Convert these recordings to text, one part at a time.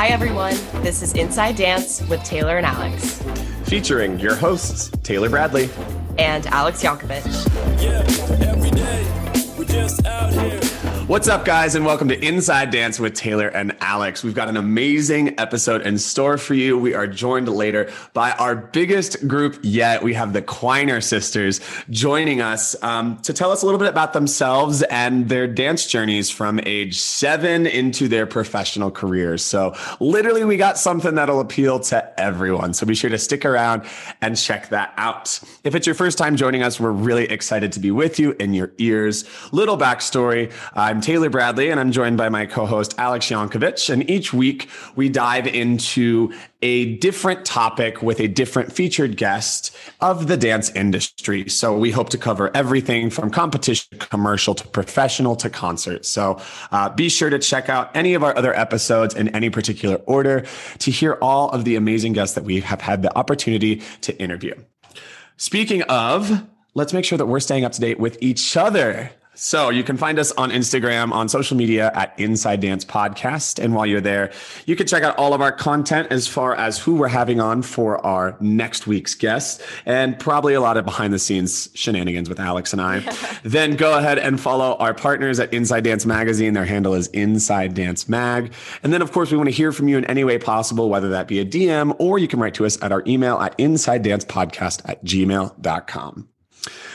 Hi, everyone. This is Inside Dance with Taylor and Alex. Featuring your hosts, Taylor Bradley and Alex Yankovic. Yeah, What's up, guys, and welcome to Inside Dance with Taylor and Alex. We've got an amazing episode in store for you. We are joined later by our biggest group yet. We have the Quiner sisters joining us um, to tell us a little bit about themselves and their dance journeys from age seven into their professional careers. So, literally, we got something that'll appeal to everyone. So, be sure to stick around and check that out. If it's your first time joining us, we're really excited to be with you in your ears. Little backstory I'm Taylor Bradley, and I'm joined by my co host, Alex Yankovic. And each week, we dive into a different topic with a different featured guest of the dance industry. So we hope to cover everything from competition, commercial to professional to concert. So uh, be sure to check out any of our other episodes in any particular order to hear all of the amazing guests that we have had the opportunity to interview. Speaking of, let's make sure that we're staying up to date with each other. So you can find us on Instagram, on social media at Inside Dance Podcast. And while you're there, you can check out all of our content as far as who we're having on for our next week's guest and probably a lot of behind the scenes shenanigans with Alex and I. then go ahead and follow our partners at Inside Dance Magazine. Their handle is Inside Dance Mag. And then, of course, we want to hear from you in any way possible, whether that be a DM or you can write to us at our email at insidedancepodcast at gmail.com.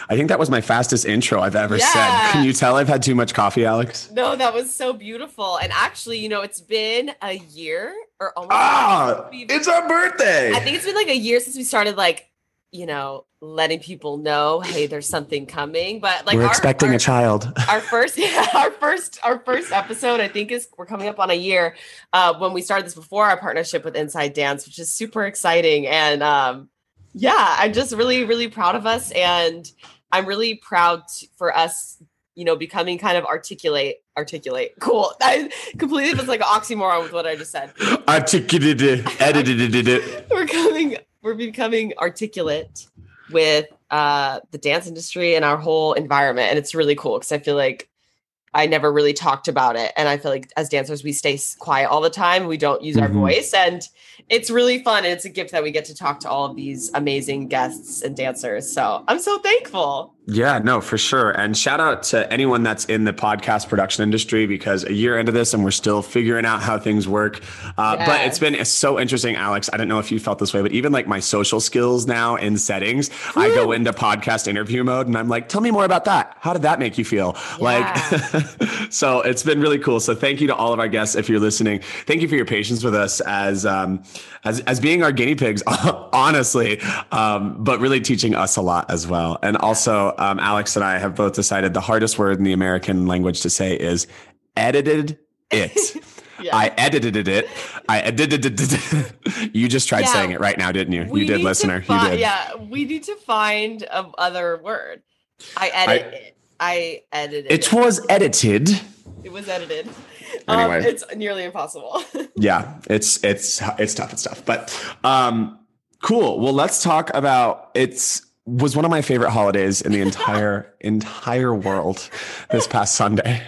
I think that was my fastest intro I've ever yeah. said. Can you tell I've had too much coffee, Alex? No, that was so beautiful. And actually, you know, it's been a year or almost. Ah, it's our birthday. I think it's been like a year since we started, like, you know, letting people know, hey, there's something coming. But like, we're our, expecting our, a child. Our first, yeah, our first, our first episode, I think is we're coming up on a year uh, when we started this before our partnership with Inside Dance, which is super exciting. And um, yeah, I'm just really, really proud of us. And I'm really proud to, for us, you know, becoming kind of articulate, articulate. Cool. I completely was like an oxymoron with what I just said. Articulated, edited it. we're coming, we're becoming articulate with uh the dance industry and our whole environment. And it's really cool because I feel like I never really talked about it. And I feel like as dancers, we stay quiet all the time. We don't use mm-hmm. our voice. And it's really fun. And it's a gift that we get to talk to all of these amazing guests and dancers. So I'm so thankful. Yeah, no, for sure. And shout out to anyone that's in the podcast production industry because a year into this and we're still figuring out how things work. Uh, yes. But it's been so interesting, Alex. I don't know if you felt this way, but even like my social skills now in settings, Woo. I go into podcast interview mode and I'm like, tell me more about that. How did that make you feel? Yeah. Like, so it's been really cool. So thank you to all of our guests if you're listening. Thank you for your patience with us as um, as as being our guinea pigs, honestly, um, but really teaching us a lot as well. And also um, Alex and I have both decided the hardest word in the American language to say is edited it. yeah. I edited it. I edited it. you just tried yeah. saying it right now, didn't you? You did, listener. Fi- you did. Yeah, we need to find a other word. I edit I, it. I edited it. It was edited. It was edited. Anyway, um, it's nearly impossible. yeah, it's it's it's tough. It's tough, but um, cool. Well, let's talk about it's was one of my favorite holidays in the entire entire world this past Sunday.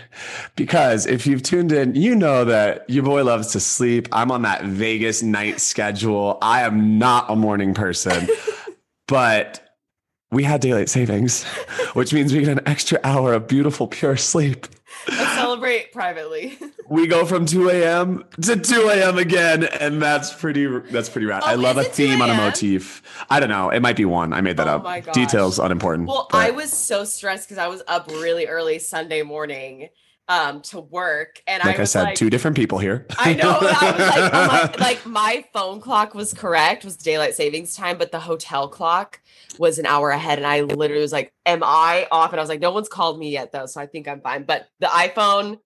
Because if you've tuned in, you know that your boy loves to sleep. I'm on that Vegas night schedule. I am not a morning person. but we had daylight savings, which means we get an extra hour of beautiful pure sleep. Celebrate privately. we go from 2 a.m. to 2 a.m. again, and that's pretty that's pretty rad. Oh, I love a theme on a motif. I don't know. It might be one. I made that oh up. Details unimportant. Well, but. I was so stressed because I was up really early Sunday morning um to work and like I, I said like, two different people here. I know I like, oh my, like my phone clock was correct was daylight savings time but the hotel clock was an hour ahead and I literally was like am I off? And I was like no one's called me yet though so I think I'm fine. But the iPhone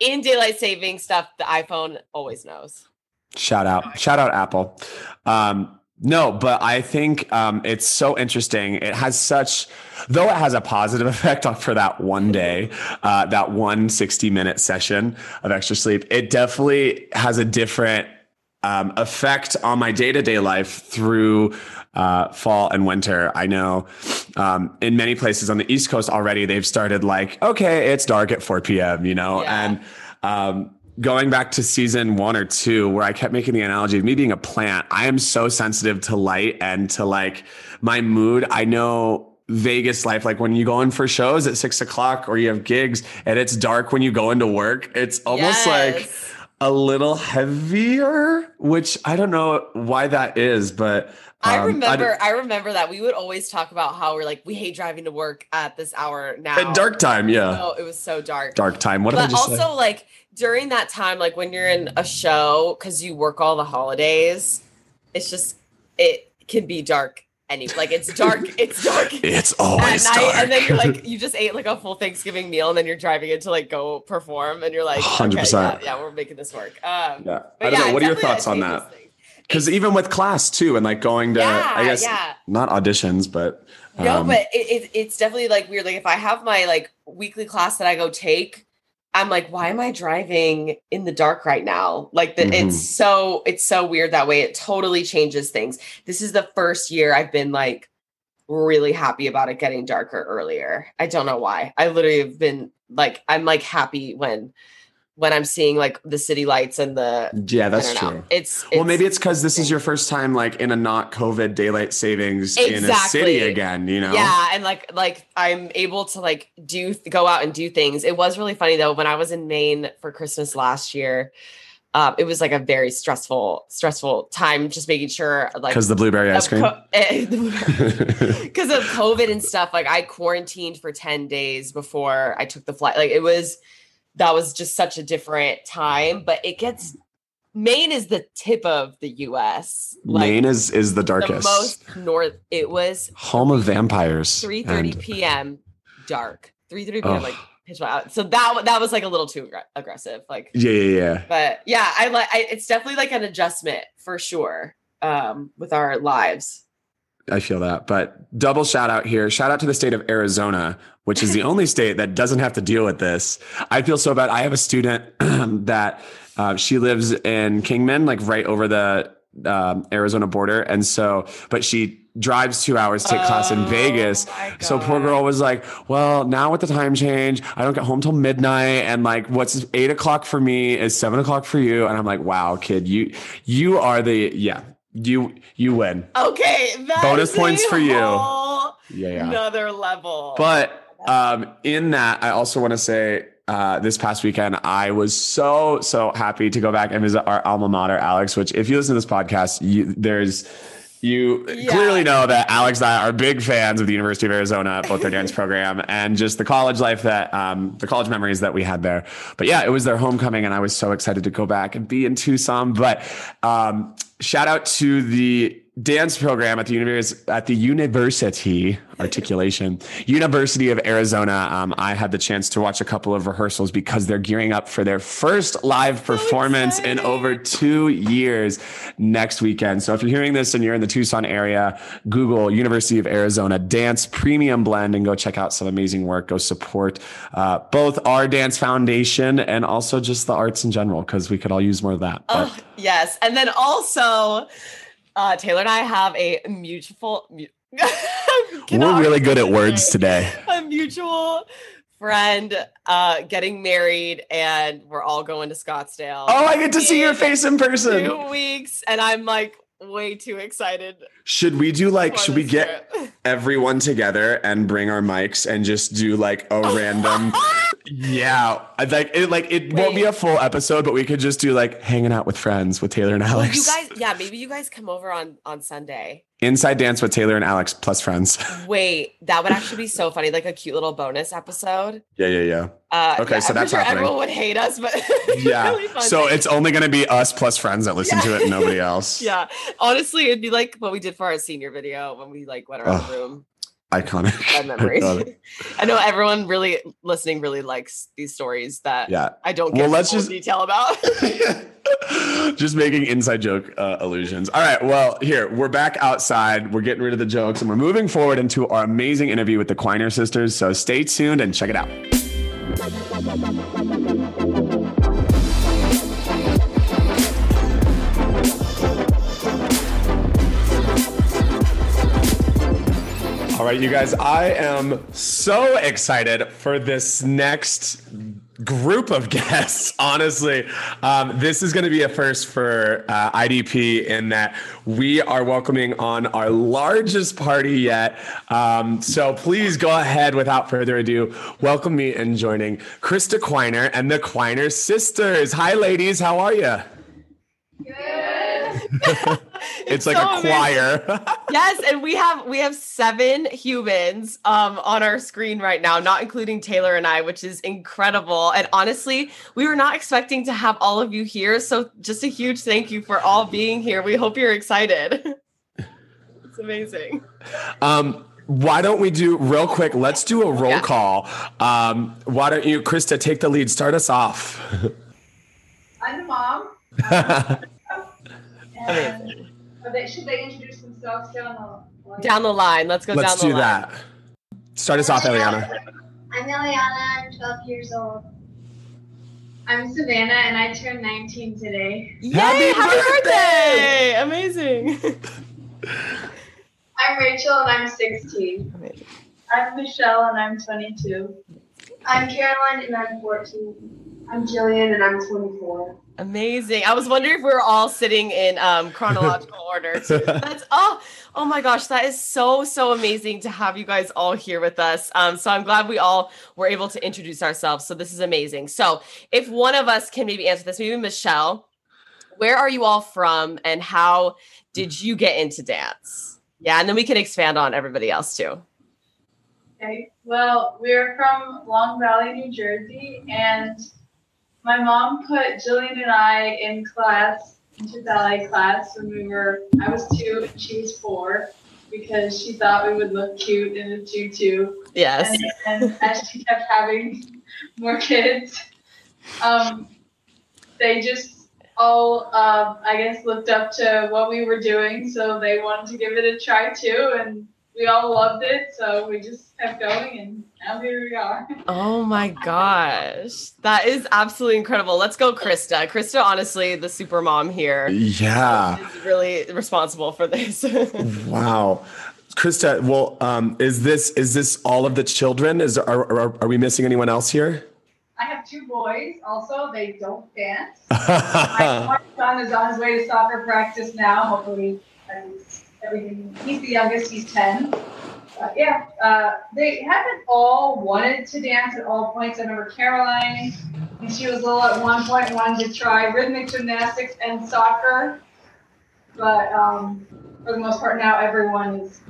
in daylight saving stuff the iPhone always knows. Shout out. Shout out Apple. Um no, but I think um, it's so interesting. It has such, though it has a positive effect for that one day, uh, that one 60 minute session of extra sleep, it definitely has a different um, effect on my day to day life through uh, fall and winter. I know um, in many places on the East Coast already, they've started like, okay, it's dark at 4 p.m., you know, yeah. and um, going back to season one or two, where I kept making the analogy of me being a plant. I am so sensitive to light and to like my mood. I know Vegas life, like when you go in for shows at six o'clock or you have gigs and it's dark when you go into work, it's almost like a little heavier, which I don't know why that is, but I um, remember, I, remember that we would always talk about how we're like, we hate driving to work at this hour now. at dark time, yeah, Oh, it was so dark. dark time. What did I but also say? like during that time, like when you're in a show because you work all the holidays, it's just it can be dark. Any like it's dark, it's dark It's at night, dark. and then you're like you just ate like a full Thanksgiving meal, and then you're driving in to like go perform, and you're like, okay, 100%. yeah, yeah, we're making this work. Um, yeah, I don't yeah, know. What are your thoughts on that? things. Because even with class too, and like going to, Yeah, I guess yeah. not auditions, but No, um, but it, it, it's definitely like weird. Like if I have my like weekly class that I go take, I'm like, why am I driving in the dark right now? Like the, Mhm. it's so it's so weird that way. It totally changes things. This is the first year I've been like really happy about it getting darker earlier. I don't know why. I literally have been like I'm like happy when when I'm seeing like the city lights and the yeah, that's true. It's, well, maybe it's because this is your first time like in a not COVID daylight savings in a city again. You know, Yeah, and like like I'm able to like do go out and do things. It was really funny though when I was in Maine for Christmas last year. Um, it was like a very stressful stressful time just making sure like because the blueberry ice cream. co- because of COVID and stuff. Like I quarantined for 10 days before I took the flight. Like it was that was just such a different time, but it gets Maine is the tip of the US. Like Maine is is the the darkest. most north it was Home of vampires. 3:30 and- p.m. dark. 3:30 p.m. Oh. like pitch black. So that that was like a little too aggr- aggressive. Like Yeah, yeah, yeah. but yeah, I like it's definitely like an adjustment for sure um with our lives. I feel that. But double shout out here. Shout out to the state of Arizona, which is the only state that doesn't have to deal with this. I feel so bad. I have a student that uh, she lives in Kingman, like right over the um, Arizona border. And so, but she drives two hours to take class in Oh Vegas. So poor girl was like, well, now with the time change, I don't get home till midnight. And like, what's eight o'clock for me is seven o'clock for you. And I'm like, wow, kid, you, you are the, yeah, you, you win. Okay, Bonus points for you. Yeah, yeah. Another level. But um, in that, I also want to say uh, this past weekend, I was so, so happy to go back and visit our alma mater, Alex, which if you listen to this podcast, you, there's, you Yeah. clearly know that Alex and I are big fans of the University of Arizona, both their dance program and just the college life that, um, the college memories that we had there. But yeah, it was their homecoming and I was so excited to go back and be in Tucson. But um, shout out to the dance program at the univers- at the university articulation university of arizona. Um, i had the chance to watch a couple of rehearsals because they're gearing up for their first live performance in over two years next weekend. So if you're hearing this and you're in the tucson area google university of arizona dance premium blend and go check out some amazing work. Go support uh, both our dance foundation and also just the arts in general because we could all use more of that but Oh, yes. And then also, uh, Taylor and I have a mutual. Mu- we're really good at words today A mutual friend uh, getting married, and we're all going to Scottsdale. Oh, I get to see your face in person. Two weeks, and I'm like way too excited. Should we do like, should we get everyone together and bring our mics and just do like a random, yeah, I'd like it, like it won't be a full episode, but we could just do like hanging out with friends with Taylor and Alex. you guys, yeah, maybe you guys come over on on Sunday. Inside dance with Taylor and Alex plus friends. Wait, that would actually be so funny, like a cute little bonus episode. yeah, yeah, yeah. Uh, Okay, yeah, so I'm that's sure happening. everyone would hate us, but Yeah. really so it's only going to be us plus friends that listen to it and nobody else. yeah. Honestly, it'd be like what we did for our senior video when we like went around Ugh. the room. Iconic. Bad memories. Iconic. I know everyone really listening really likes these stories that Yeah. I don't Well, get let's just- detail about. just making inside joke uh, illusions. All right. Well, here we're back outside. We're getting rid of the jokes and we're moving forward into our amazing interview with the Quiner sisters. So stay tuned and check it out. All right, you guys, I am so excited for this next group of guests. Honestly, um, this is going to be a first for uh, IDP in that we are welcoming on our largest party yet. Um, so please go ahead, without further ado, welcome me and joining Krista Quiner and the Quiner sisters. Hi, ladies. How are you? Good. It's, like so a amazing. choir. yes, and we have we have seven humans um on our screen right now, not including Taylor and I, which is incredible. And honestly, we were not expecting to have all of you here. So just a huge thank you for all being here. We hope you're excited. it's amazing. Um, why don't we do real quick? Let's do a roll Yeah. call. Um, why don't you, Krista, take the lead? Start us off. I'm the mom. and Amazing. they, should they introduce themselves down the line? Down the line. Let's go Let's down the line. Let's do that. Start us off, Eliana. I'm Eliana. I'm 12 years old. I'm Savannah, and I turned 19 today. Yay, Happy happy, birthday! birthday! Amazing. I'm Rachel, and I'm 16. Amazing. I'm Michelle, and I'm 22. I'm Caroline and I'm 14. I'm Jillian, and I'm 24. Amazing. I was wondering if we were all sitting in um, chronological order. too. That's oh, oh my gosh, that is so so amazing to have you guys all here with us. Um, so I'm glad we all were able to introduce ourselves. So this is amazing. So if one of us can maybe answer this, maybe Michelle, where are you all from, and how did you get into dance? Yeah, and then we can expand on everybody else too. Okay. Well, we're from Long Valley, New Jersey, and my mom put Jillian and I in class, into ballet class when we were, I was two and she was four, because she thought we would look cute in a tutu. Yes. And, and as she kept having more kids, um, they just all, um, I guess, looked up to what we were doing, so they wanted to give it a try too, and we all loved it, so we just kept going, and now here we are. Oh my gosh. That is absolutely incredible. Let's go, Krista. Krista, honestly, the super mom here. Yeah. is really responsible for this. Wow. Krista, well, um, is this is this all of the children? Is are, are, are we missing anyone else here? I have two boys, also, they don't dance. My son is on his way to soccer practice now. Hopefully, everything's- everything. He's the youngest. He's ten. But yeah, uh, they haven't all wanted to dance at all points. I remember Caroline, and she was little at one point, wanted to try rhythmic gymnastics and soccer. But um, for the most part, now everyone is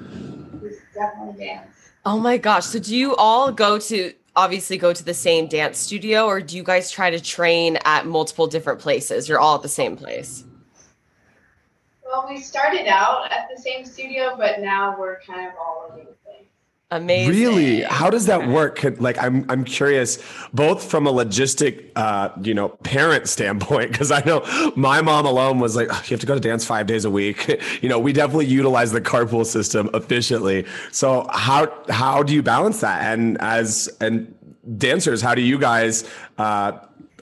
is definitely dance. oh my gosh. So do you all go to obviously go to the same dance studio or do you guys try to train at multiple different places? You're all at the same place. Well, we started out at the same studio, but now we're kind of all over the place. Amazing. Really? How does that work? Could- Like, I'm I'm curious, both from a logistic, uh, you know, parent standpoint, because I know my mom alone was like, "Oh, you have to go to dance five days a week. you know, we definitely utilize the carpool system efficiently. So how how do you balance that? And as and dancers, how do you guys? Uh,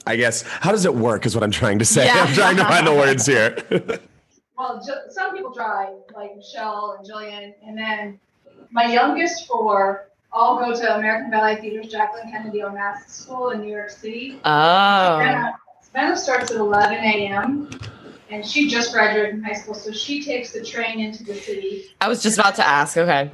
I guess how does it work? Is what I'm trying to say. Yeah. I'm trying to find the words here. Well, ju- some people drive, like Michelle and Jillian, and then my youngest four all go to American Ballet Theater's Jacqueline Kennedy Onassis School in New York City. Oh. Savannah- Savannah starts at 11 a.m. and she just graduated from high school, so she takes the train into the city. I was just about to ask. Okay.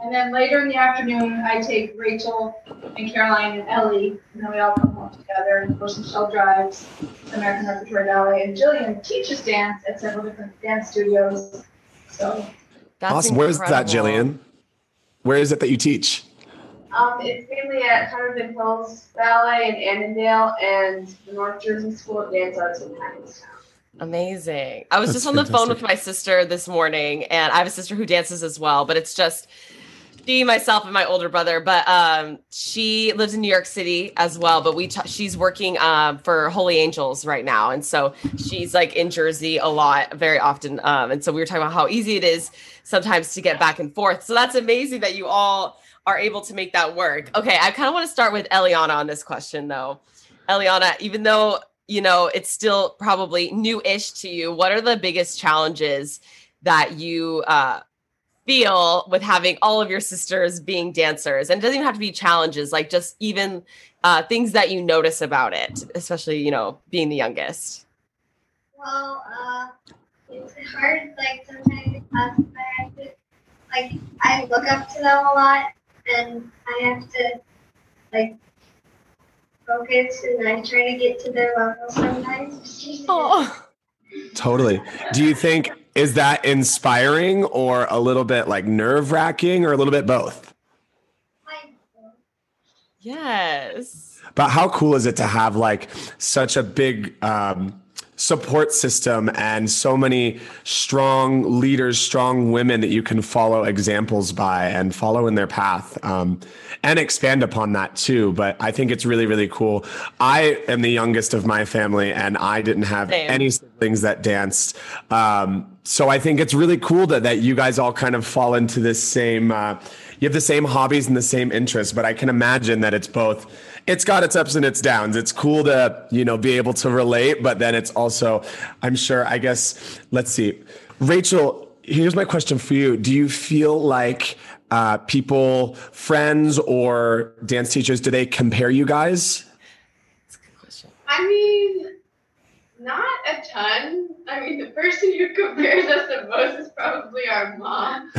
And then later in the afternoon, I take Rachel and Caroline and Ellie, and then we all come home together. And of course, Michelle drives American Repertory Ballet, and Jillian teaches dance at several different dance studios. So That's awesome. Where's that. Jillian? Where is it that you teach? um, it's mainly at Hunterdon Hills Ballet in Annandale and the North Jersey School of Dance Arts in Hyannistown. Amazing. I was That's just on the phone with my sister this morning, and I have a sister who dances as well, but it's just she, myself, and my older brother. But um, she lives in New York City as well. But we t- she's working um, for Holy Angels right now, and so she's like in Jersey a lot, very often. Um, and so we were talking about how easy it is sometimes to get back and forth. So that's amazing that you all are able to make that work. Okay, I kind of want to start with Eliana on this question though. Eliana, even though you know it's still probably new-ish to you, what are the biggest challenges that you uh, feel with having all of your sisters being dancers? And it doesn't even have to be challenges, like just even uh, things that you notice about it, especially you know being the youngest. Well, uh, it's hard, like, sometimes in I have to, like, I look up to them a lot, and I have to, like, focus, and I try to get to their level sometimes. Oh, Totally. Do you think is that inspiring or a little bit like nerve wracking or a little bit both? Yes. But how cool is it to have like such a big um, support system and so many strong leaders, strong women that you can follow examples by and follow in their path um, and expand upon that too. But I think it's really, really cool. I am the youngest of my family and I didn't have Same. any siblings that danced. Um, so I think it's really cool that, that you guys all kind of fall into this same, uh, you have the same hobbies and the same interests, but I can imagine that it's both it's got its ups and its downs. It's cool to, you know, be able to relate, but then it's also, I'm sure, I guess, let's see. Rachel, here's my question for you. Do you feel like uh, people, friends, or dance teachers, do they compare you guys? That's a good question. I mean, not a ton. I mean, the person who compares us the most is probably our mom.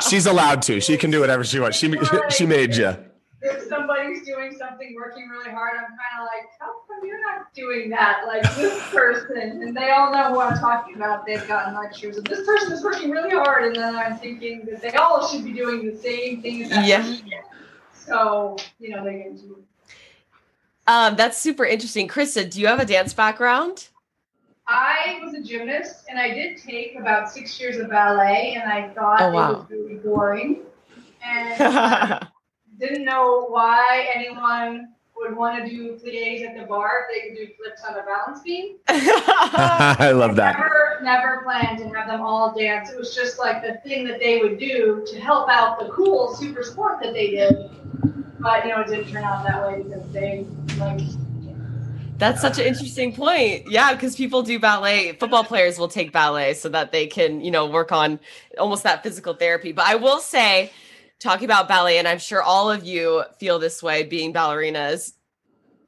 She's allowed to. She can do whatever she wants. She she made you. If somebody's doing something, working really hard, I'm kind of like, how come you're not doing that like this person? And they all know who I'm talking about. They've gotten lectures, and this person is working really hard. And then I'm thinking that they all should be doing the same thing Yeah. So, you know, they get to Um, that's super interesting. Krista, do you have a dance background? I was a gymnast and I did take about six years of ballet and I thought Oh, it was really boring and didn't know why anyone would want to do plies at the bar if they could do flips on a balance beam. I love that. Never, never planned to have them all dance. It was just like the thing that they would do to help out the cool super sport that they did. But you know, it didn't turn out that way because they like That's such an interesting point. Yeah, because people do ballet. Football players will take ballet so that they can, you know, work on almost that physical therapy. But I will say, talking about ballet, and I'm sure all of you feel this way being ballerinas,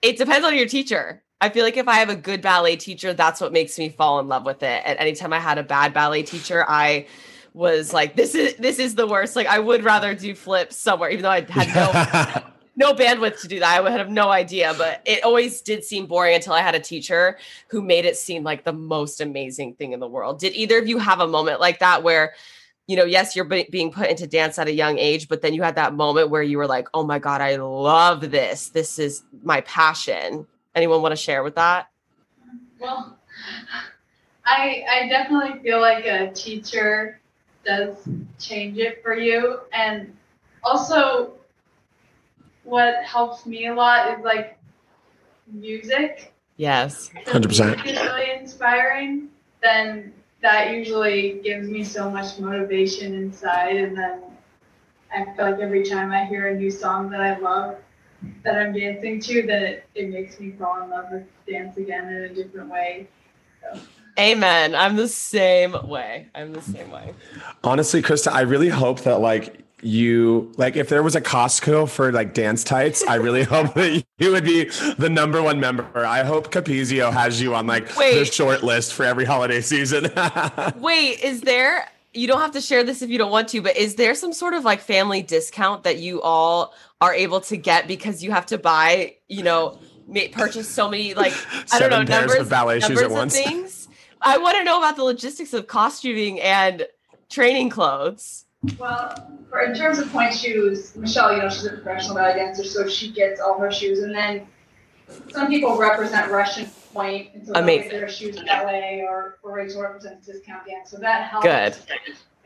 it depends on your teacher. I feel like if I have a good ballet teacher, that's what makes me fall in love with it. And anytime I had a bad ballet teacher, I was like, this is this is the worst. Like I would rather do flips somewhere, even though I had no no bandwidth to do that. I would have no idea, but it always did seem boring until I had a teacher who made it seem like the most amazing thing in the world. Did either of you have a moment like that where, you know, yes, you're be- being put into dance at a young age, but then you had that moment where you were like, oh my God, I love this. This is my passion. Anyone want to share with that? Well, I I definitely feel like a teacher does change it for you, and also what helps me a lot is like music. Yes. 100%. music is really inspiring, then that usually gives me so much motivation inside, and then I feel like every time I hear a new song that I love that I'm dancing to, that it, it makes me fall in love with dance again in a different way. Amen. I'm the same way. I'm the same way. Honestly, Krista, I really hope that like you like if there was a Costco for like dance tights, I really hope that you would be the number one member. I hope Capezio has you on like Wait. the short list for every holiday season. Wait, is there you don't have to share this if you don't want to, but is there some sort of like family discount that you all are able to get because you have to buy, you know, purchase so many like I don't know pairs numbers, of ballet shoes numbers at of once. things? I want to know about the logistics of costuming and training clothes. Well, for in terms of pointe shoes, Michelle, you know, she's a professional ballet dancer, so she gets all her shoes. And then some people represent Russian Pointe, and so they'll Amazing. get their shoes ballet, or, or Rachel represents discount dance. So that helps. Good.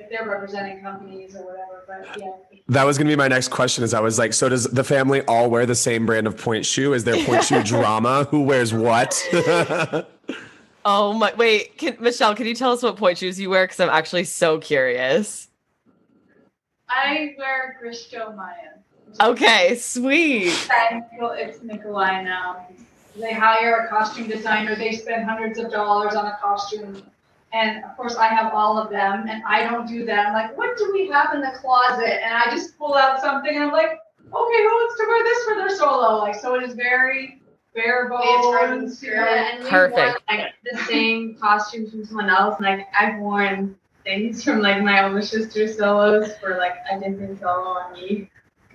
If they're representing companies or whatever, but yeah. that was gonna be my next question. Is I was like, so does the family all wear the same brand of pointe shoe? Is there pointe shoe drama? Who wears what? Oh my wait, can, Michelle, can you tell us what pointe shoes you wear? Because I'm actually so curious. I wear Grishko Maya. Okay, sweet. And it's Nikolay now. They hire a costume designer, they spend hundreds of dollars on a costume. And of course, I have all of them, and I don't do that. I'm like, what do we have in the closet? And I just pull out something, and I'm like, okay, who wants to wear this for their solo? Like, so it is very bare bones. Yeah, and we Perfect. wore like the same costumes from someone else. Like I've worn things from like my older sister's solos for like a different solo on me.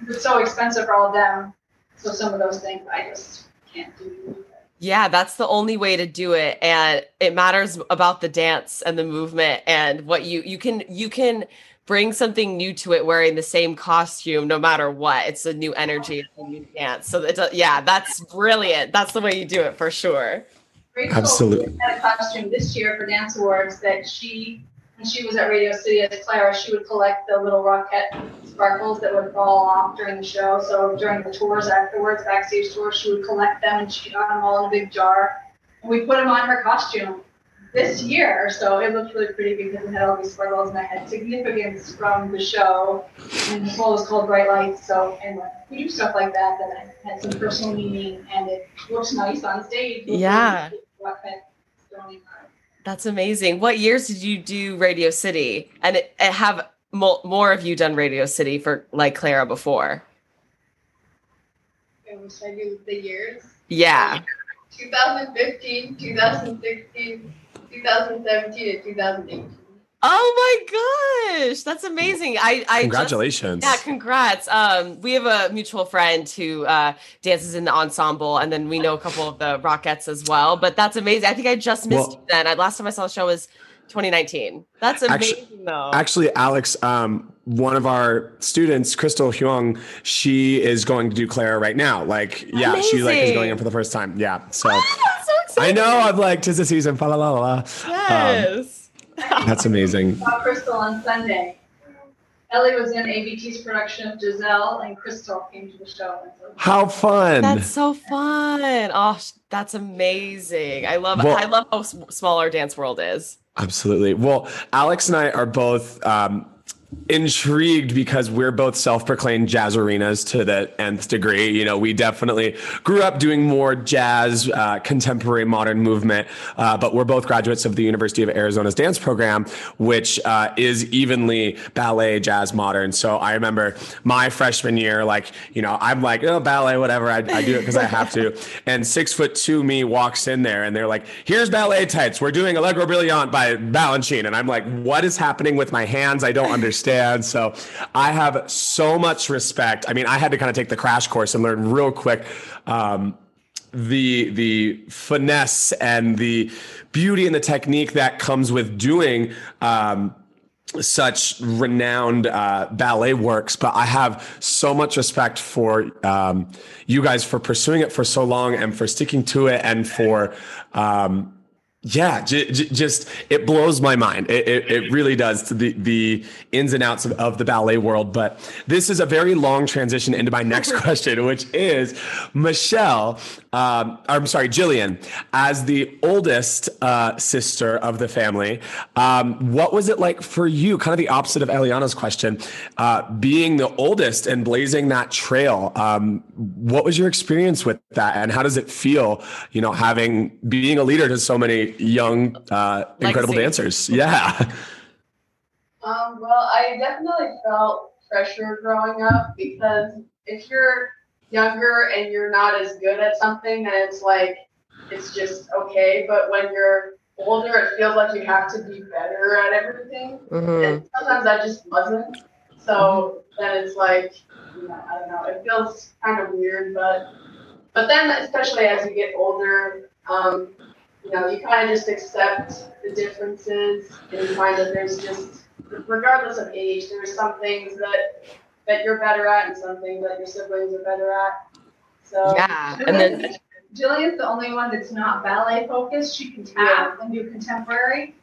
It's so expensive for all of them. So some of those things I just can't do. Yeah, that's the only way to do it and it matters about the dance and the movement and what you you can you can bring something new to it wearing the same costume no matter what. It's a new energy, it's a new dance. So it's a, yeah, that's brilliant. That's the way you do it for sure. Rachel Absolutely. had a costume this year for Dance Awards that she, when she was at Radio City as Clara, she would collect the little Rockette sparkles that would fall off during the show. So during the tours afterwards, backstage tours, she would collect them and she got them all in a big jar. And we put them on her costume this year. So it looked really pretty because it had all these sparkles and it had significance from the show. And the show was called Bright Lights. So anyway, we do stuff like that that had some personal meaning and it looks nice on stage. Yeah. Rocket throwing our- That's amazing. What years did you do Radio City? And it, it have mo- more of you done Radio City for like Clara before? And should I do the years? Yeah. 2015, 2016, 2017, and 2018. Oh my gosh, that's amazing. I I just- Congratulations. yeah, congrats. Um, we have a mutual friend who uh, dances in the ensemble, and then we know a couple of the Rockettes as well. But that's amazing. I think I just missed Well- you then. I, last time I saw the show was 2019. That's amazing, Actually- though. Actually, Alex, um, one of our students, Crystal Huang, she is going to do Clara right now. Like, yeah, she like is going in for the first time. Yeah. So Ah, so I know I'm like, tis the season. fa la la la la. Yes. That's amazing. Saw Crystal on Sunday. Ellie was in ABT's production of Giselle, and Crystal came to the show. How fun. That's so fun. Oh, that's amazing. I love Well- I love how s- small our dance world is. Absolutely. Well, Alex and I are both um, intrigued because we're both self-proclaimed jazzerinas to the nth degree. You know, we definitely grew up doing more jazz, uh, contemporary, modern movement, uh, but we're both graduates of the University of Arizona's dance program, which uh, is evenly ballet, jazz, modern. So I remember my freshman year, like, you know, I'm like, oh, ballet, whatever. I, I do it because I have to. And six foot two me walks in there and they're like, here's ballet tights. We're doing Allegro Brillante by Balanchine. And I'm like, what is happening with my hands? I don't So I have so much respect. I mean, I had to kind of take the crash course and learn real quick. Um, the the finesse and the beauty and the technique that comes with doing um, such renowned uh, ballet works, but I have so much respect for um, you guys for pursuing it for so long and for sticking to it and for. Um, yeah, j- j- just it blows my mind. It, it, it really does to the the ins and outs of, of the ballet world. But this is a very long transition into my next question, which is Michelle. Um, I'm sorry, Jillian, as the oldest uh, sister of the family, um, what was it like for you? Kind of the opposite of Eliana's question, uh, being the oldest and blazing that trail. Um, what was your experience with that, and how does it feel? You know, having being a leader to so many young, uh, incredible Legacy. dancers. Yeah. Um, well, I definitely felt pressure growing up because if you're younger and you're not as good at something, then it's like it's just okay. But when you're older, it feels like you have to be better at everything. Mhm. And sometimes I just wasn't. So then it's like, you know, I don't know. It feels kind of weird, but but then especially as you get older, um, you know, you kind of just accept the differences and you find that there's just, regardless of age, there's some things that that you're better at and some things that your siblings are better at. So Yeah, and then Jillian's the only one that's not ballet focused. She can tap and do contemporary,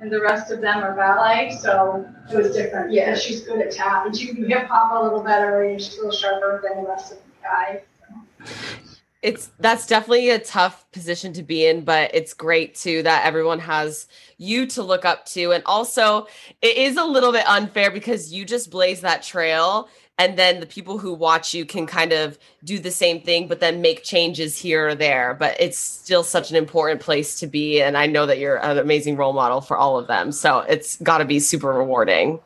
and the rest of them are ballet. So it was different. Yeah, she's good at tap, and she can do hip hop a little better, and she's a little sharper than the rest of the guys. It's that's definitely a tough position to be in but it's great too that everyone has you to look up to. And also it is a little bit unfair because you just blaze that trail and then the people who watch you can kind of do the same thing but then make changes here or there. But it's still such an important place to be and i know that you're an amazing role model for all of them. So it's got to be super rewarding.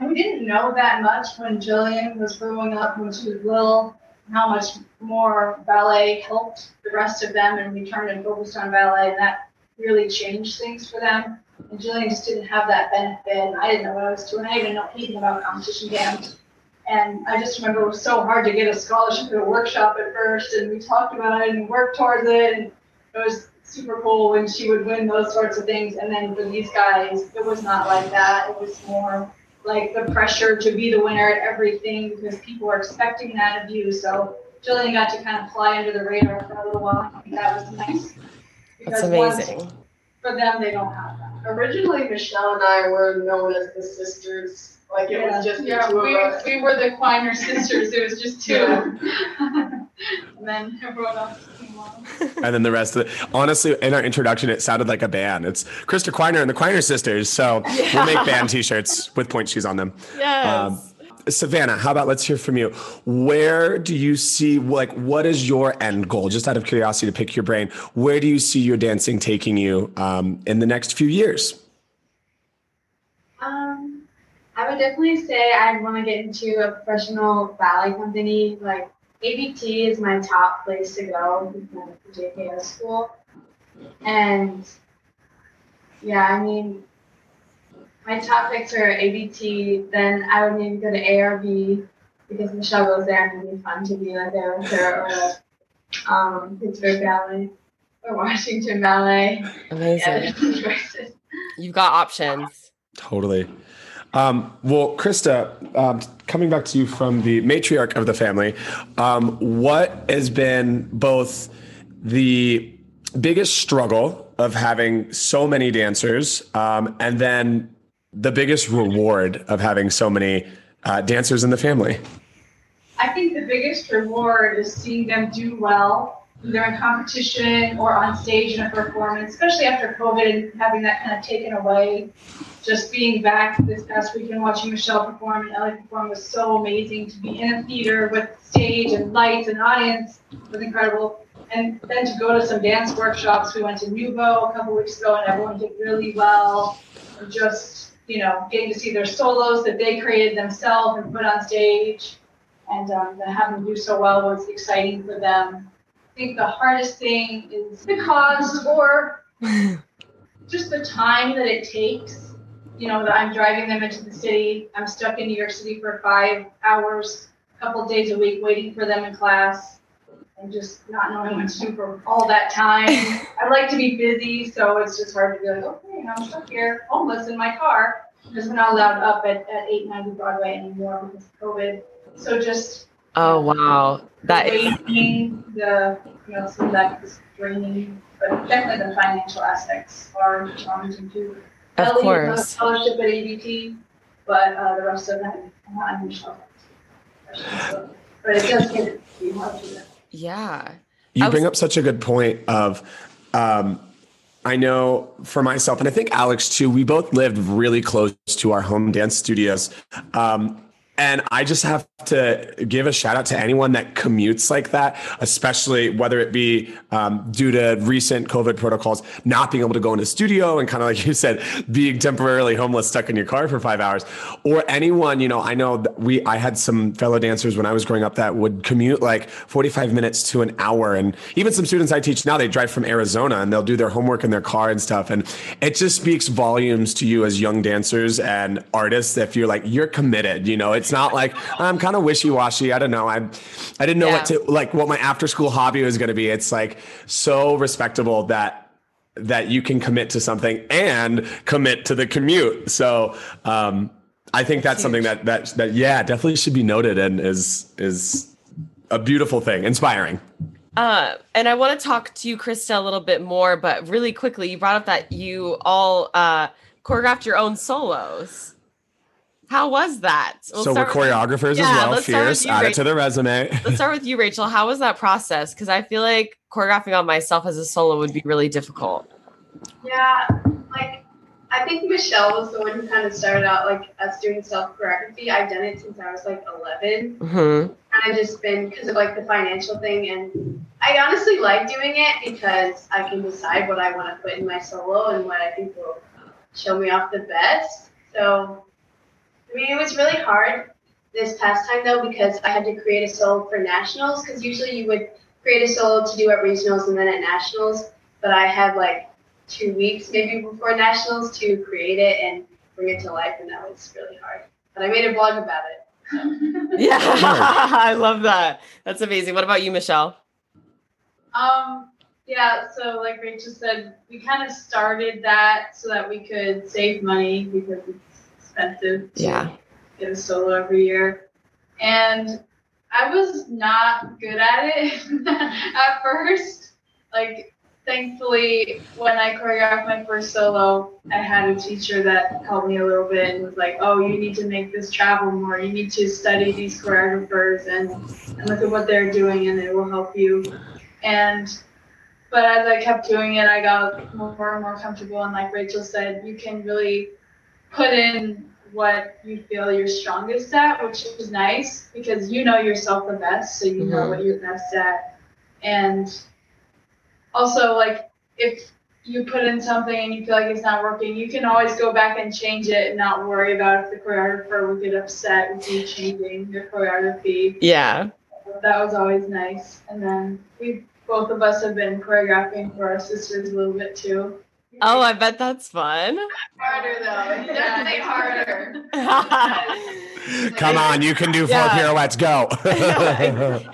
We didn't know that much when Jillian was growing up, when she was little, how much more ballet helped the rest of them, and we turned and focused on ballet, and that really changed things for them. And Jillian just didn't have that benefit, and I didn't know what I was doing. I didn't know anything about competition dance. And I just remember it was so hard to get a scholarship at a workshop at first, and we talked about it and worked towards it, and it was super cool when she would win those sorts of things. And then for these guys, it was not like that. It was more like the pressure to be the winner at everything because people are expecting that of you. So Jillian got to kind of fly under the radar for a little while. I think that was nice. That's Because once- amazing. For them, they don't have that. Originally, Michelle and I were known as the sisters. Like it was just the yeah, two we, of us. we were the Quiner sisters. It was just two. and then everyone else came on. and then the rest of it. Honestly, in our introduction, it sounded like a band. It's Krista Quiner and the Quiner Sisters. So we'll make band T-shirts with pointe shoes on them. Yes. Um, Savannah, how about let's hear from you. Where do you see like what is your end goal? Just out of curiosity to pick your brain, where do you see your dancing taking you um, in the next few years? Um, I would definitely say I'd want to get into a professional ballet company. Like ABT is my top place to go my JKO school, and yeah, I mean, my top picks are ABT. Then I would maybe go to ARB because Michelle goes there and it'd be fun to be like there with her or um, Pittsburgh Ballet or Washington Ballet. Amazing. there's. You've got options. Totally. Um, well, Krista, um, coming back to you from the matriarch of the family, um, what has been both the biggest struggle of having so many dancers um, and then the biggest reward of having so many uh, dancers in the family? I think the biggest reward is seeing them do well, either in competition or on stage in a performance, especially after COVID and having that kind of taken away. Just being back this past weekend watching Michelle perform and Ellie perform was so amazing. To be in a theater with stage and lights and audience was incredible. And then to go to some dance workshops. We went to Nuvo a couple weeks ago and everyone did really well. And just, you know, getting to see their solos that they created themselves and put on stage and um, to have them do so well was exciting for them. I think the hardest thing is the cost or just the time that it takes. You know, that I'm driving them into the city. I'm stuck in New York City for five hours, a couple days a week, waiting for them in class, and just not knowing what to do for all that time. I like to be busy, so it's just hard to be like, okay, I'm stuck here, homeless in my car, because we're not allowed up at, at 890 Broadway anymore because of COVID. So just Oh wow. That is waiting, the, you know, some of that is draining, but definitely the financial aspects are challenging too. of Ellie has course. a scholarship at ABT, but uh, the rest of them, I'm not sure. But it does get to be hard to Yeah. You was- bring up such a good point of um, I know for myself, and I think Alex too, we both lived really close to our home dance studios. Um, and I just have to give a shout out to anyone that commutes like that, especially whether it be um, due to recent COVID protocols, not being able to go into studio and kind of like you said, being temporarily homeless, stuck in your car for five hours, or anyone, you know, I know we, I had some fellow dancers when I was growing up that would commute like 45 minutes to an hour. And even some students I teach now, they drive from Arizona and they'll do their homework in their car and stuff. And it just speaks volumes to you as young dancers and artists if you're like, you're committed, you know, it's not like I'm kind of wishy-washy. I don't know. I I didn't know what to like what my after school hobby was going to be. It's like so respectable that that you can commit to something and commit to the commute. So um I think that's something that that that yeah, definitely should be noted and is is a beautiful thing, inspiring. Uh, and I want to talk to you, Krista, a little bit more, but really quickly, you brought up that you all uh, choreographed your own solos. How was that? We'll so we're start with- choreographers Yeah, as well. let's start with Fierce, you, add it to the resume. Let's start with you, Rachel. How was that process? Because I feel like choreographing on myself as a solo would be really difficult. Yeah, like I think Michelle was the one who kind of started out like us doing self choreography. I've done it since I was like 11. hmm Kind of just been because of like the financial thing, and I honestly like doing it because I can decide what I want to put in my solo and what I think will show me off the best. So I mean, it was really hard this past time though because I had to create a solo for nationals because usually you would create a solo to do at regionals and then at nationals, but I had like two weeks maybe before nationals to create it and bring it to life, and that was really hard. But I made a blog about it. Yeah, I love that. That's amazing. What about you, Michelle? Um, yeah, so like Rachel said, we kind of started that so that we could save money because it's expensive to Yeah. get a solo every year. And I was not good at it at first. Like, thankfully, when I choreographed my first solo, I had a teacher that helped me a little bit and was like, oh, you need to make this travel more. You need to study these choreographers and, and look at what they're doing, and it will help you. And but as I kept doing it, I got more and more comfortable. And like Rachel said, you can really put in what you feel you're strongest at, which is nice because you know yourself the best, so you know Mhm. what you're best at. And also, like, if you put in something and you feel like it's not working, you can always go back and change it and not worry about if the choreographer would get upset with you changing your choreography Yeah. that was always nice. And then we both of us have been choreographing for our sisters a little bit too. Oh, I bet that's fun. Harder though, definitely harder. Come on, you can do four Yeah. pirouettes. Go.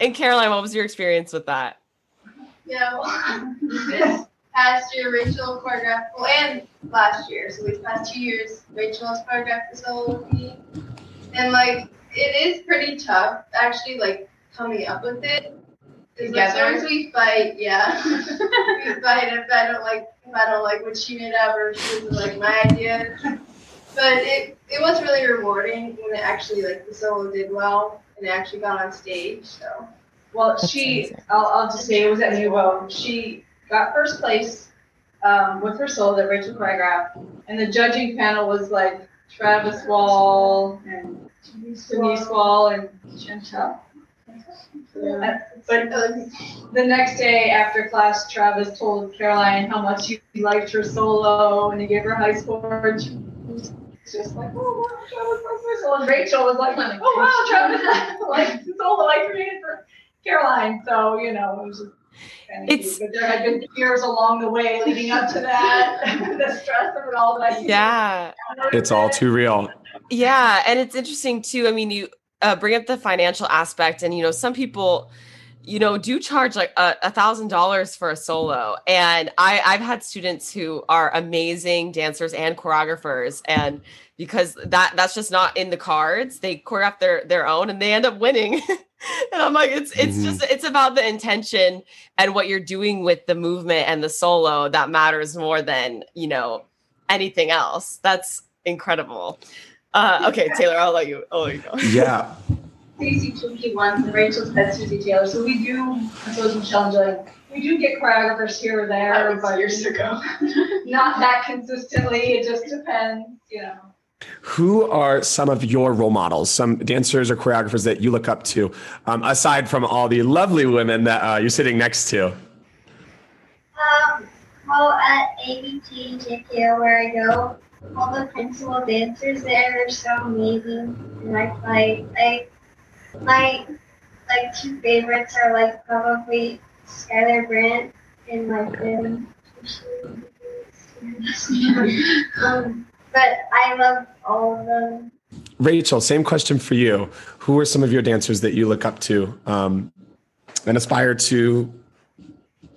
and Caroline, what was your experience with that? Yeah, well, this past year Rachel choreographed, well, and last year, so these past two years, Rachel's has choreographed the solo with me. And like, it is pretty tough, actually, like coming up with it. Because like, Together? sometimes we fight, yeah. we fight if I don't like if I don't like what she made up or she doesn't like my idea. But it it was really rewarding when it actually like the solo did well and it actually got on stage. So Well, That's she, amazing. I'll, I'll just say it was at Nuvo. She got first place um, with her solo that Rachel choreographed. And the judging panel was like Travis Wall and Denise Wall and Chantel. Yeah. But uh, the next day after class, Travis told Caroline how much he liked her solo and he gave her high score. And was just like, oh, wow, Travis likes my solo. And Rachel was like, oh, wow, Travis likes the solo I created for Caroline. So, you know, it was just kind of It's- cute. But there had been years along the way leading up to that, the stress of it all that Yeah. it's all too real. Yeah, and it's interesting too. I mean, you uh, bring up the financial aspect, and you know, some people, you know, do charge like a thousand dollars for a solo. And I I've had students who are amazing dancers and choreographers, and because that that's just not in the cards, they choreograph their their own, and they end up winning. and I'm like, it's it's Mhm. just it's about the intention and what you're doing with the movement and the solo that matters more than you know anything else. That's incredible. Uh, okay, Taylor, I'll let you. I'll you go. Yeah. Stacey Twinkie once and Rachel's pet Susie Taylor. So we do, and so is Michelle and we do get choreographers here or there, That was but years ago. not that consistently. It just depends, you know. Who are some of your role models, some dancers or choreographers that you look up to, um, aside from all the lovely women that uh, you're sitting next to? Um, well, at ABT JKO where I go, all the principal dancers there are so amazing, and I like like my like two favorites are like probably Skylar Brandt and like them. um, but I love all of them. Rachel, same question for you. Who are some of your dancers that you look up to um, and aspire to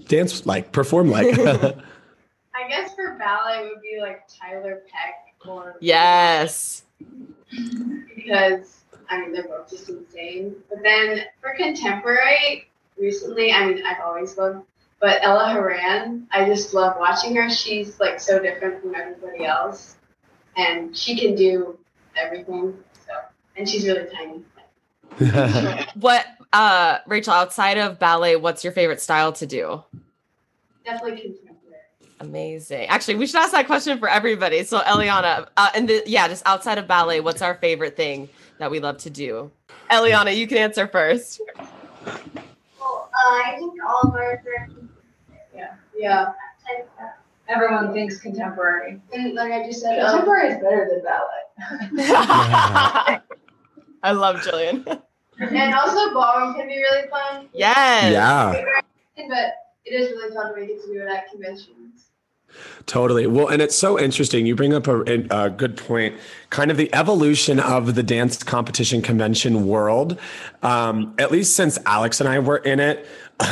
dance like, perform like? I guess for ballet would be like Tiler Peck or Yes. because I mean they're both just insane. But then for contemporary, recently, I mean I've always loved, but Ella Haran, I just love watching her. She's like so different from everybody else, and she can do everything. So and she's really tiny. What, uh, Rachel, outside of ballet, what's your favorite style to do? Definitely contemporary. Amazing. Actually, we should ask that question for everybody. So, Eliana, uh, and the, yeah, just outside of ballet, what's our favorite thing that we love to do? Eliana, you can answer first. Well, uh, I think all of ours are Yeah. outside of that. everyone thinks contemporary. And like I just said, um, Contemporary is better than ballet. I love Jillian. and also ballroom can be really fun. Yes. Yeah. But it is really fun when we get to do it at conventions. Totally. Well, and it's so interesting. You bring up a, a, good point. Kind of the evolution of the dance competition convention world. Um, at least since Alex and I were in it.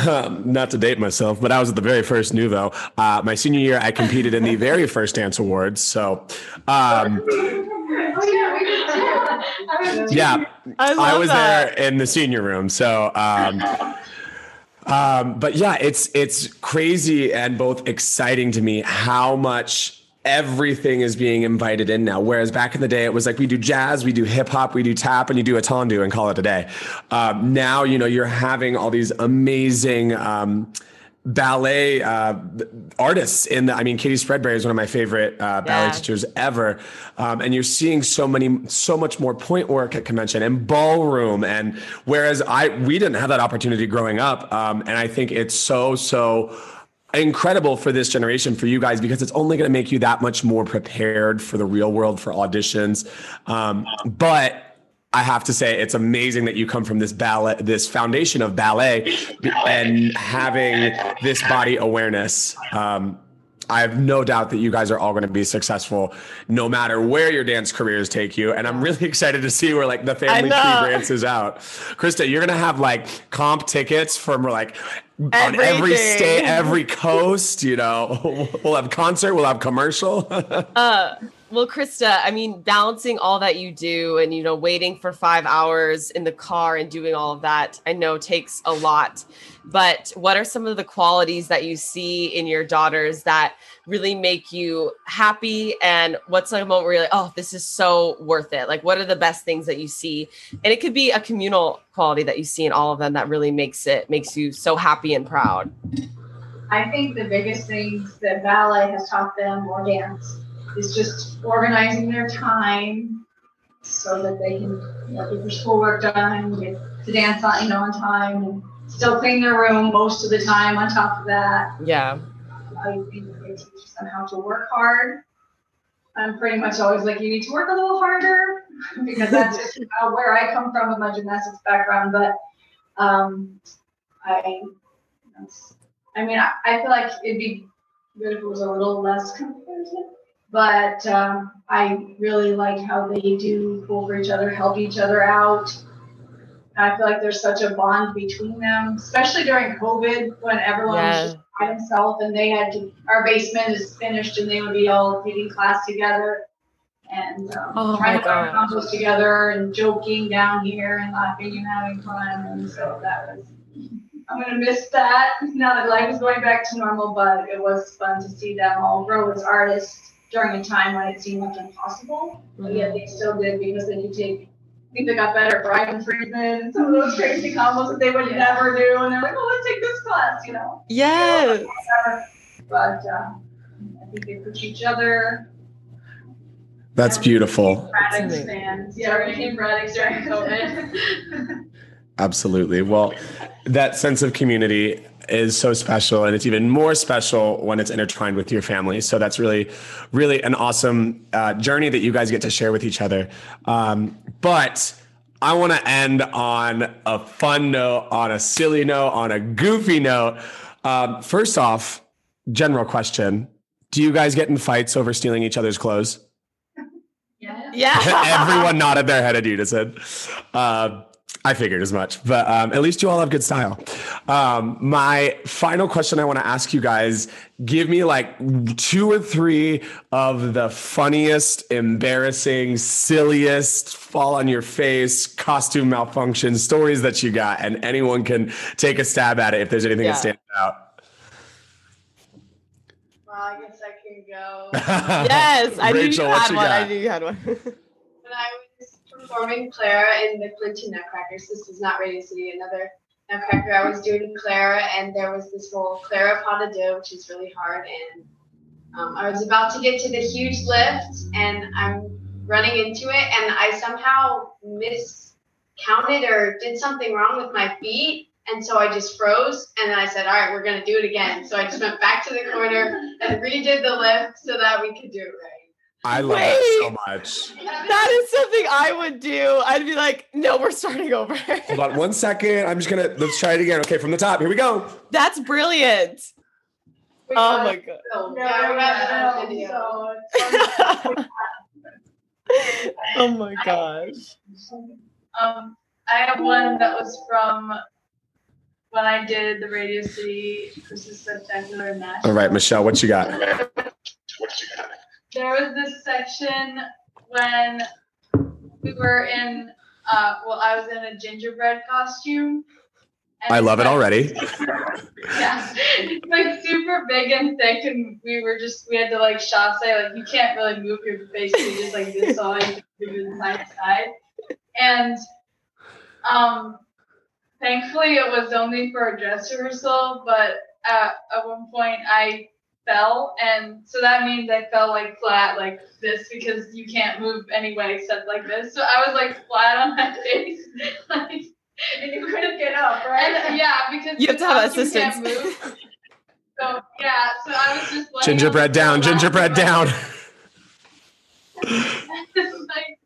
Um, not to date myself, but I was at the very first Nuvo. Uh, my senior year, I competed in the very first dance awards. So, um, yeah, I, I was that. there in the senior room. So, um, but yeah, it's it's crazy and both exciting to me how much everything is being invited in now. Whereas back in the day, it was like we do jazz, we do hip hop, we do tap, and you do a tendu and call it a day. Um, now, you know, you're having all these amazing. Um, ballet uh, artists in the i mean katie spreadbury is one of my favorite uh, ballet Yeah. teachers ever. Um, and you're seeing so many so much more pointe work at convention and ballroom. And whereas i we didn't have that opportunity growing up um, and i think it's so so incredible for this generation for you guys because it's only going to make you that much more prepared for the real world for auditions. Um, but I have to say it's amazing that you come from this ballet, this foundation of ballet, and having this body awareness. Um, I have no doubt that you guys are all going to be successful, no matter where your dance careers take you. And I'm really excited to see where like the family tree branches out. Krista, you're going to have like comp tickets from like on every Everything. state, every coast. You know, we'll have concert, we'll have commercial. Uh, well, Krista, I mean, balancing all that you do and, you know, waiting for five hours in the car and doing all of that, I know takes a lot. But what are some of the qualities that you see in your daughters that really make you happy? And what's like a moment where you're like, oh, this is so worth it? Like, what are the best things that you see? And it could be a communal quality that you see in all of them that really makes it, makes you so happy and proud. I think the biggest things that ballet has taught them or dance is just organizing their time so that they can you know, get their schoolwork done, get to dance on you know on time, and still clean their room most of the time. On top of that, Yeah. I think it teaches them how to work hard. I'm pretty much always like, you need to work a little harder because that's just where I come from with my gymnastics background. But um, I, I mean, I, I feel like it'd be good if it was a little less competitive. But um, I really like how they do pull for each other, help each other out. I feel like there's such a bond between them, especially during COVID when everyone was just by themselves and they had to, our basement is finished and they would be all taking class together. And um, Oh trying to learn combos together and joking down here and laughing and having fun. And so that was, I'm going to miss that. Now that life is going back to normal, but it was fun to see them all grow as artists during a time when it seemed like impossible. But yet they still did because they could take I think they got better at Brian Friedman and some of those crazy combos that they would never do. And they're like, oh, let's take this class, you know. Yes. But uh, I think they push each other. That's beautiful. Braddock's amazing. fans. Yeah, we became Braddock's during COVID. Absolutely. Well, that sense of community is so special and it's even more special when it's intertwined with your family. So that's really, really an awesome uh, journey that you guys get to share with each other. Um, but I want to end on a fun note, on a silly note, on a goofy note. Um, first off, general question Do you guys get in fights over stealing each other's clothes? yeah. Yeah. Everyone nodded their head at Unison. Uh, I figured as much, but um, at least you all have good style. Um, my final question I want to ask you guys give me like two or three of the funniest, embarrassing, silliest, fall on your face, costume malfunction stories that you got, and anyone can take a stab at it if there's anything Yeah. that stands out. Well, I guess I can go. yes. I knew you had you one. I got? knew you had one. performing Clara in the Clinton Nutcrackers, this was not Radio City, another Nutcracker. I was doing Clara, and there was this whole Clara pas de deux, which is really hard. And um, I was about to get to the huge lift, and I'm running into it, and I somehow miscounted or did something wrong with my feet, And so I just froze and then I said, all right, we're going to do it again. So I just went back to the corner and redid the lift so that we could do it right. I love Wait. it so much. That is something I would do. I'd be like, no, we're starting over. Hold on one second. I'm just gonna let's try it again. Okay, from the top. Here we go. That's brilliant. Oh my god. So, No, yeah, we no, that video. so it's funny. oh my gosh. Um, I have one that was from when I did the Radio City Christmas Spectacular in All right, Michelle, what you got? There was this section when we were in, uh, well, I was in a gingerbread costume. I love it already. Yeah, it's like super big and thick, and we were just we had to like shot say like you can't really move your face, you just like this all you do side to side, and um, thankfully it was only for a dress rehearsal, but at, at one point I fell, and so that means I fell like flat like this because you can't move anyway except like this, so I was like flat on my face, like. And you couldn't get up, right? And, yeah, because You have to have assistance. So yeah, so I was just like Gingerbread down, gingerbread down. like,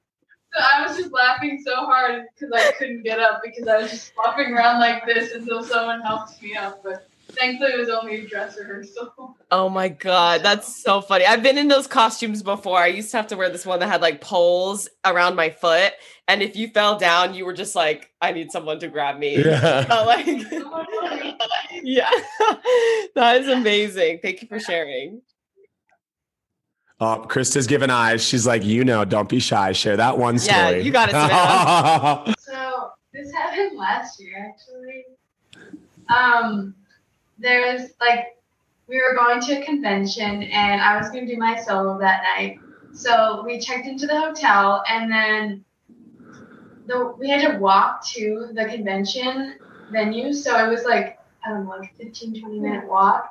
so I was just laughing so hard because I couldn't get up because I was just flopping around like this until someone helped me up. But thankfully, it was only a dress rehearsal. Oh my god, that's so funny. I've been in those costumes before. I used to have to wear this one that had like poles around my foot, and if you fell down, you were just like, "I need someone to grab me." Yeah. But, like, yeah, that is amazing. Thank you for sharing. Oh, Krista's giving eyes. She's like, you know, don't be shy. Share that one story. Yeah, you got it, Savannah. So this happened last year actually. Um, there was like we were going to a convention and I was gonna do my solo that night. So we checked into the hotel and then the we had to walk to the convention venue. So it was like I don't know, like 15, 20 minute walk.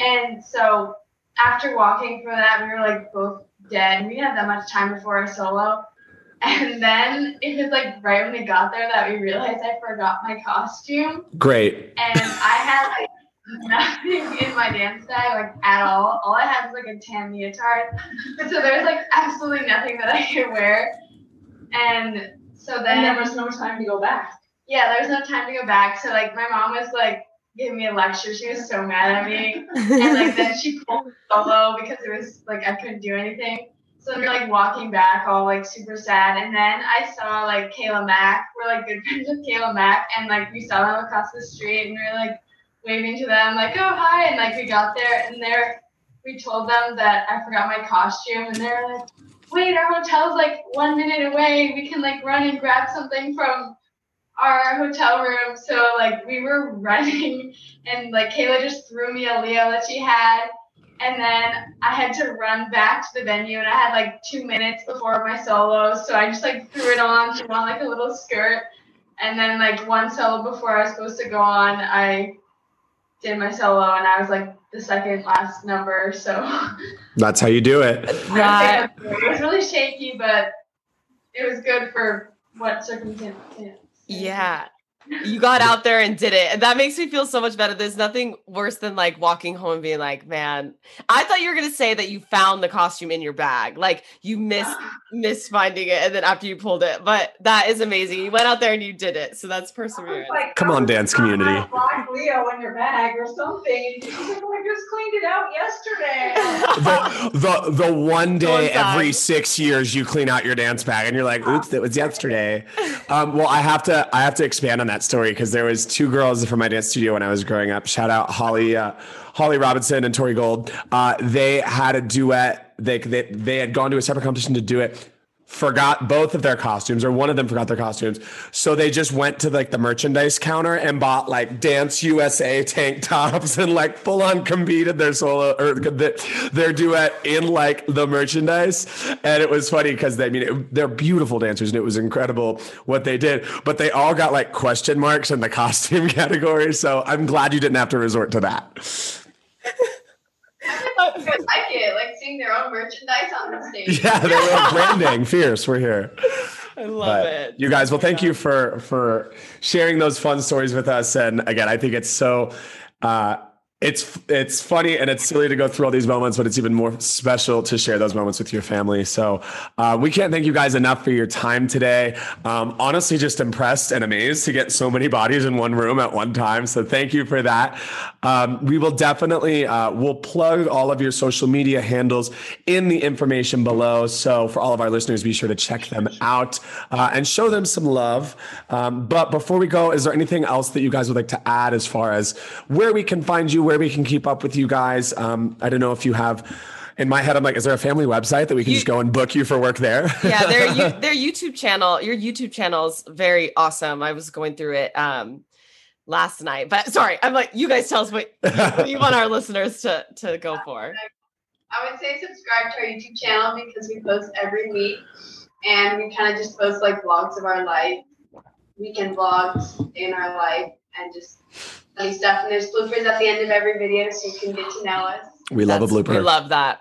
And so after walking for that, we were like both dead. We didn't have that much time before our solo. And then it was like right when we got there that we realized I forgot my costume. Great. And I had like nothing in my dance bag, like at all. All I had was like a tan leotard. So there's like absolutely nothing that I could wear. And so then And there was no time to go back. yeah, there was no time to go back. So like my mom was like giving me a lecture. She was so mad at me. And like then she pulled me solo because it was like I couldn't do anything. So we're like walking back all like super sad. And then I saw like Kayla Mack. We're like good friends with Kayla Mack and like we saw them across the street and we are like waving to them like, oh hi and like we got there and there we told them that I forgot my costume and they're like, wait, our hotel's like one minute away. We can like run and grab something from our hotel room. So like we were running and like Kayla just threw me a Leo that she had. And then I had to run back to the venue and I had like two minutes before my solo. So I just like threw it on, threw on like a little skirt. And then like one solo before I was supposed to go on, I did my solo and I was like the second last number. So That's how you do it. That it was really shaky, but it was good for what circumstance. yeah. You got out there and did it. And that makes me feel so much better. There's nothing worse than like walking home and being like, man, I thought you were gonna say that you found the costume in your bag. Like you missed miss finding it and then after you pulled it. But that is amazing. You went out there and you did it. So that's perseverance. Like, Come on, dance community. A Leo in your bag or something. She's like, oh, I just cleaned it out yesterday. the, the the one day One every six years you clean out your dance bag and you're like, oops, that was yesterday. Um, well, I have to I have to expand on that story because there was two girls from my dance studio when I was growing up. Shout out Holly uh, Holly Robinson and Tori Gold. Uh, they had a duet. They, they they had gone to a separate competition to do it. Forgot both of their costumes, or one of them forgot their costumes. So they just went to like the merchandise counter and bought like Dance USA tank tops and like full on competed their solo or the, their duet in like the merchandise. And it was funny because they I mean it, they're beautiful dancers and it was incredible what they did. But they all got like question marks in the costume category. So I'm glad you didn't have to resort to that. I like it, like seeing their own merchandise on the stage. Yeah, they were branding fierce. We're here. I love But it. You guys, well, thank you for for sharing those fun stories with us. And again, I think it's so uh it's it's funny and it's silly to go through all these moments, but it's even more special to share those moments with your family. So uh, we can't thank you guys enough for your time today. Um, honestly, just impressed and amazed to get so many bodies in one room at one time. So thank you for that. Um, we will definitely uh, we'll plug all of your social media handles in the information below. So for all of our listeners, be sure to check them out uh, and show them some love. Um, but before we go, is there anything else that you guys would like to add as far as where we can find you? Where we can keep up with you guys. Um, I don't know if you have. In my head, I'm like, is there a family website that we can You- just go and book you for work there? yeah, their their YouTube channel, your YouTube channel is very awesome. I was going through it um last night, but sorry, I'm like, you guys tell us what, what you want our listeners to to go for. I would say subscribe to our YouTube channel because we post every week and we kind of just post like vlogs of our life, weekend vlogs in our life, and just funny stuff. And there's bloopers at the end of every video so you can get to know us. we love a That's- blooper. We love that.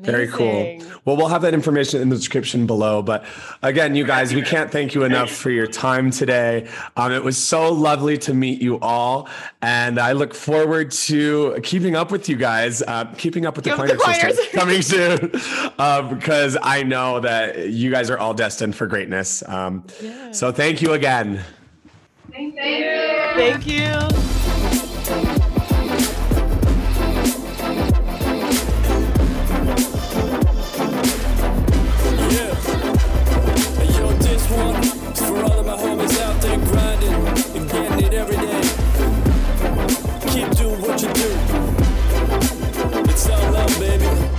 Very cool. Well, we'll have that information in the description below. But again, you guys, we can't thank you enough for your time today. Um, it was so lovely to meet you all. And I look forward to keeping up with you guys, uh, keeping up with the Keep Kleiner sisters coming soon, uh, because I know that you guys are all destined for greatness. Um, Yeah. So thank you again. Thank you. Thank you. Yeah. Yo, this one is for all of my homies out there grinding and getting it every day. Keep doing what you do. It's all love, baby.